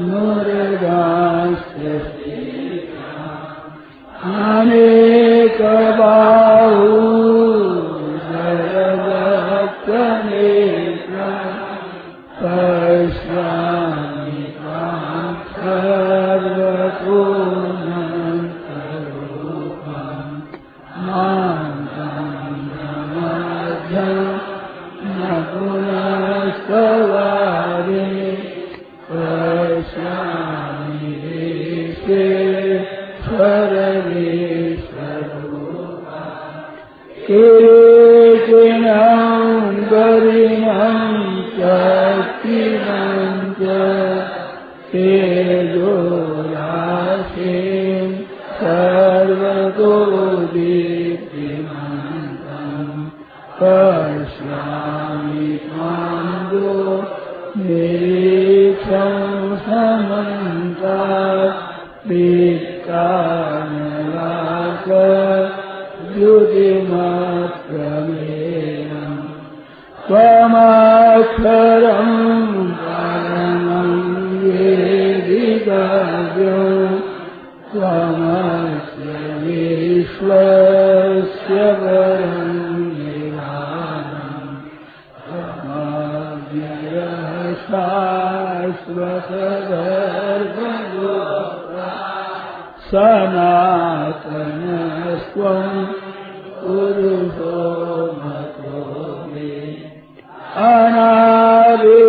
नोरे वा सनातनस्त्वम् पुरुषो मतो मे अनादिमध्या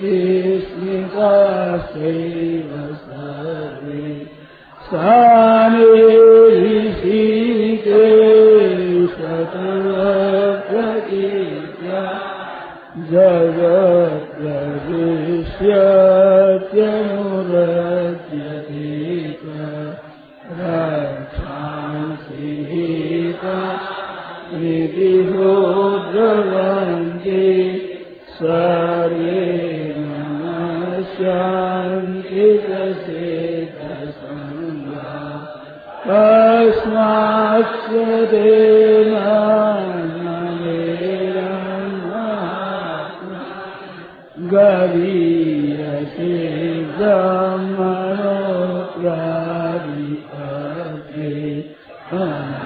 कृष्णिका सैव सर्वे सा Thank you.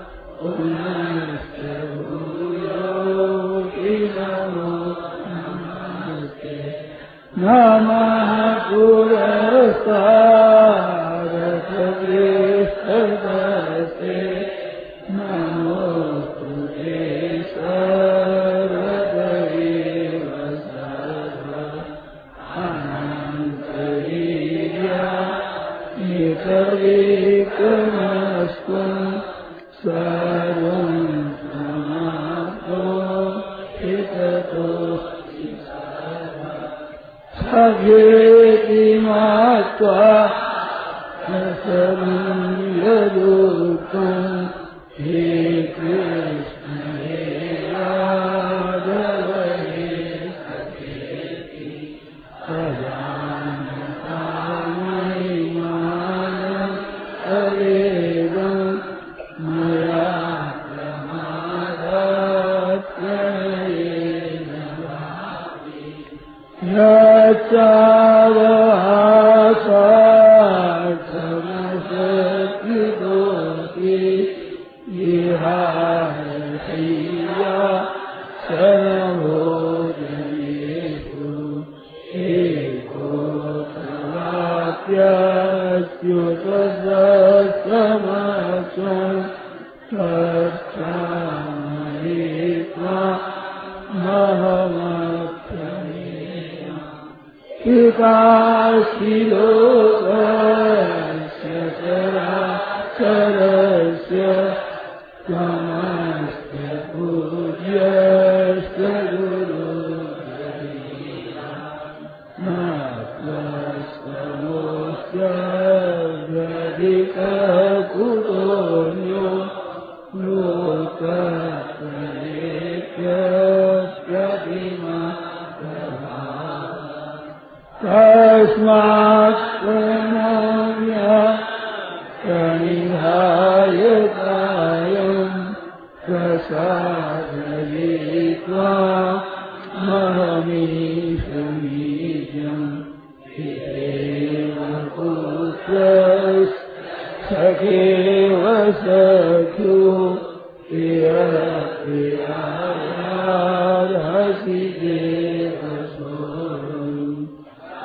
Amen. Yeah.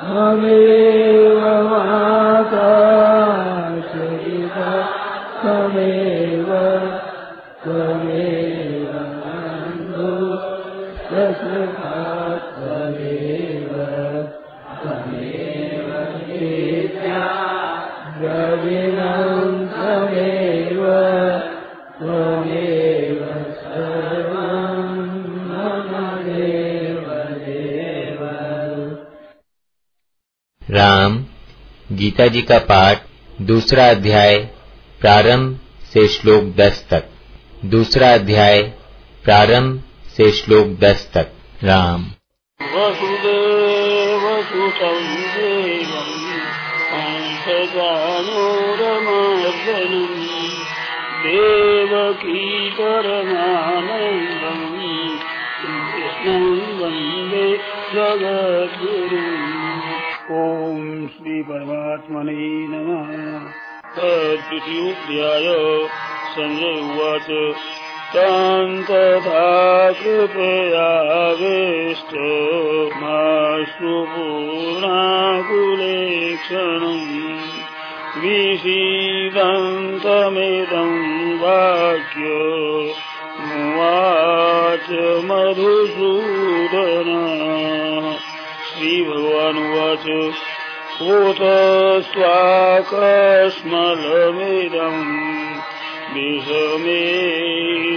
हसि गीता जी का पाठ दूसरा अध्याय, प्रारंभ से श्लोक दस तक। दूसरा अध्याय, प्रारंभ से श्लोक दस तक। राम। वसुदेव देवकी परमानन्दम् कृष्णं वंदे ॐ श्रीपरमात्मने नमः। तृतीयोऽध्याय सञ्जय उवाच। तान् तथा कृपयावेष्ट माश्रुपूर्णाकुले क्षणम् विषीदन्तमिदम् वाक्य मुवाच मधुसूदन श्रीभगवानुवाच। कोत स्वाकस्मलमिदम् विषमे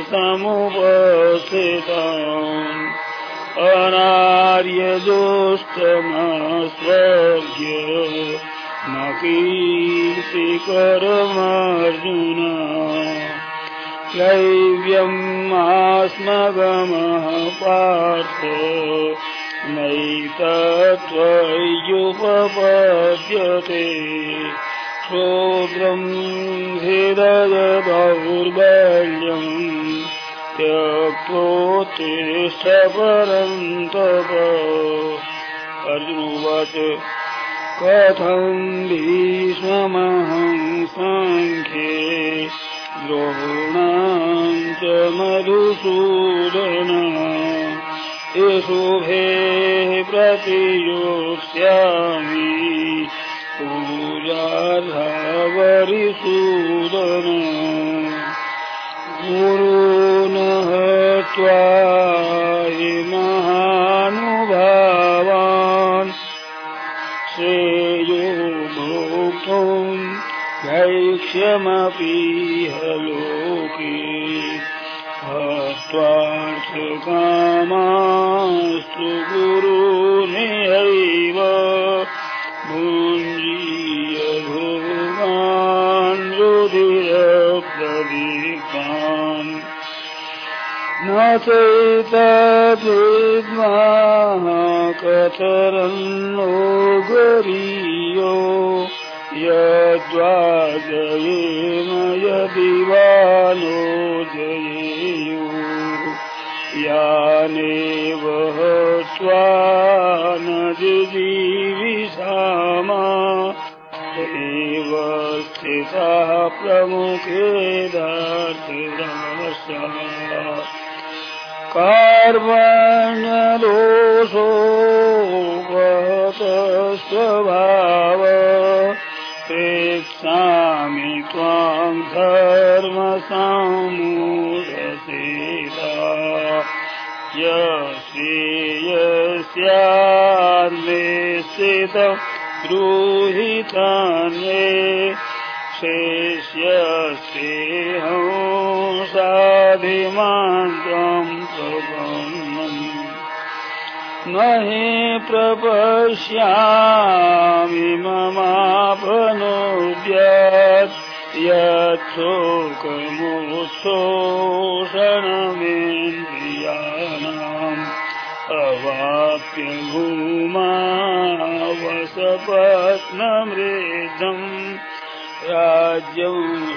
समुपस्थिताम्। अनार्यदोष्टमस्वर्ग्य न कीर्तिकरमर्जुन दैव्यम् आस्मगमः पार्थ नैतत्त्वय्युपपद्यते क्षोद्रम् हृदयदौर्बल्यम् त्यक्तोत्तिष्ठ परन्तप अर्जुनोवाच कथम् भीष्ममहम् सङ्ख्ये द्रोणाम् च मधुसूदन यशुभे प्रतियोक्ष्यामि। पूजार्हवरिसूदन गुरून् हत्वा हि महानुभावान्। श्रेयो भोक्तुम् भैक्ष्यमपीह लोके हत्वार्थकामास्तु गुरुनिहैव भुञ्जीय भोगान् रुधिरप्रदीपान् न चैतद्विद्मः कतरन्नो गरीयो। यद्वा जयेम यदि वा नो हत्वा न एव स्थितः प्रमुखे दर्शनशा कार्बण्यदोषो स्वभाव प्रेक्षामि त्वाम् धर्मसमूढसेता यस्यान्वेषितम् ब्रूहितान्ये शेष्यस्तेऽहं साधिमान्त्वम् प्रपन्नम् न हि प्रपश्यामि ममापनुद्यात् यच्छोकमोत्सोषणमेन्द्रियाणाम् अवाप्य भूमा वसपत्नमृदम्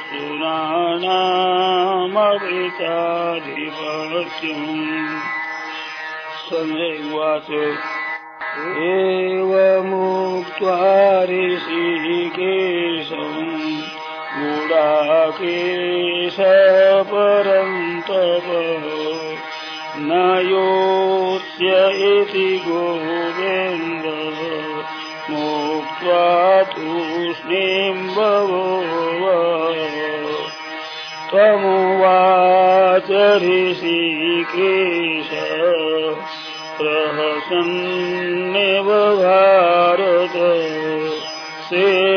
सुराणामृताधिपत्यम् सञ्जयवाच एवमुक्त्वा ऋषिकेशम् गुडाकेश परन्तप न योत्स्य इति गोविन्द मोक्त्वा तूष्णीम् बभूव त्वमुवाच ऋषिकेश प्रहसन्निव भारत। सेनयोर्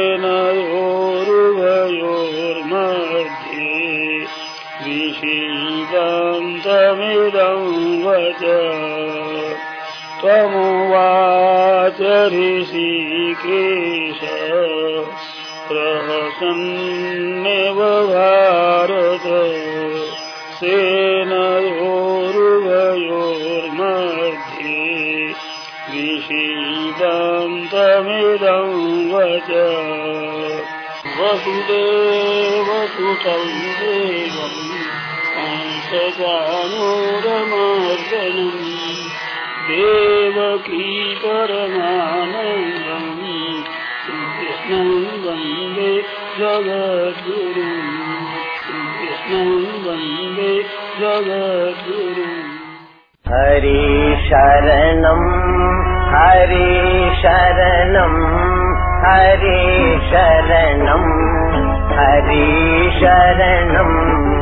मुवाच ऋषिकेश प्रहसन्निव भारत सेनयोरुभयोर्मार्धे ऋषि दं तमिदं वच वसुदेवसुषं देवम् स जानोदमार्जनम् देवकी परमानन्दम् श्रीकृष्णं वन्दे जगद्गुरुम् श्रीकृष्णं वन्दे जगद्गुरुम् हरे शरणम् हरे शरणम् हरे शरणम् हरे शरणम्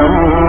لهم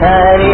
Hare